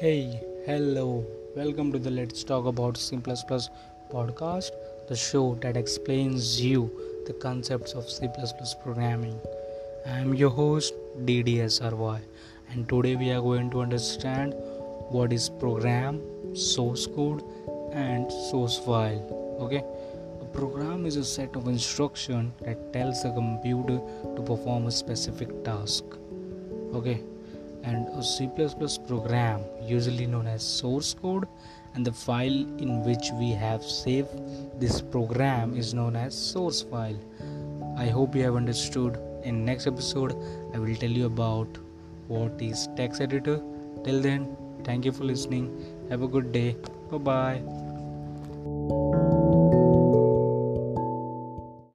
Hey, hello, welcome to the Let's Talk About C podcast, the show that explains you the concepts of C programming. I am your host DDSRY, and today we are going to understand what is program, source code, and source file. Okay, a program is a set of instruction that tells a computer to perform a specific task. Okay, and a C++ program, usually known as source code, and the file in which we have saved this program is known as source file. I hope you have understood. In next episode, I will tell you about what is text editor. Till then, thank you for listening. Have a good day. Bye bye.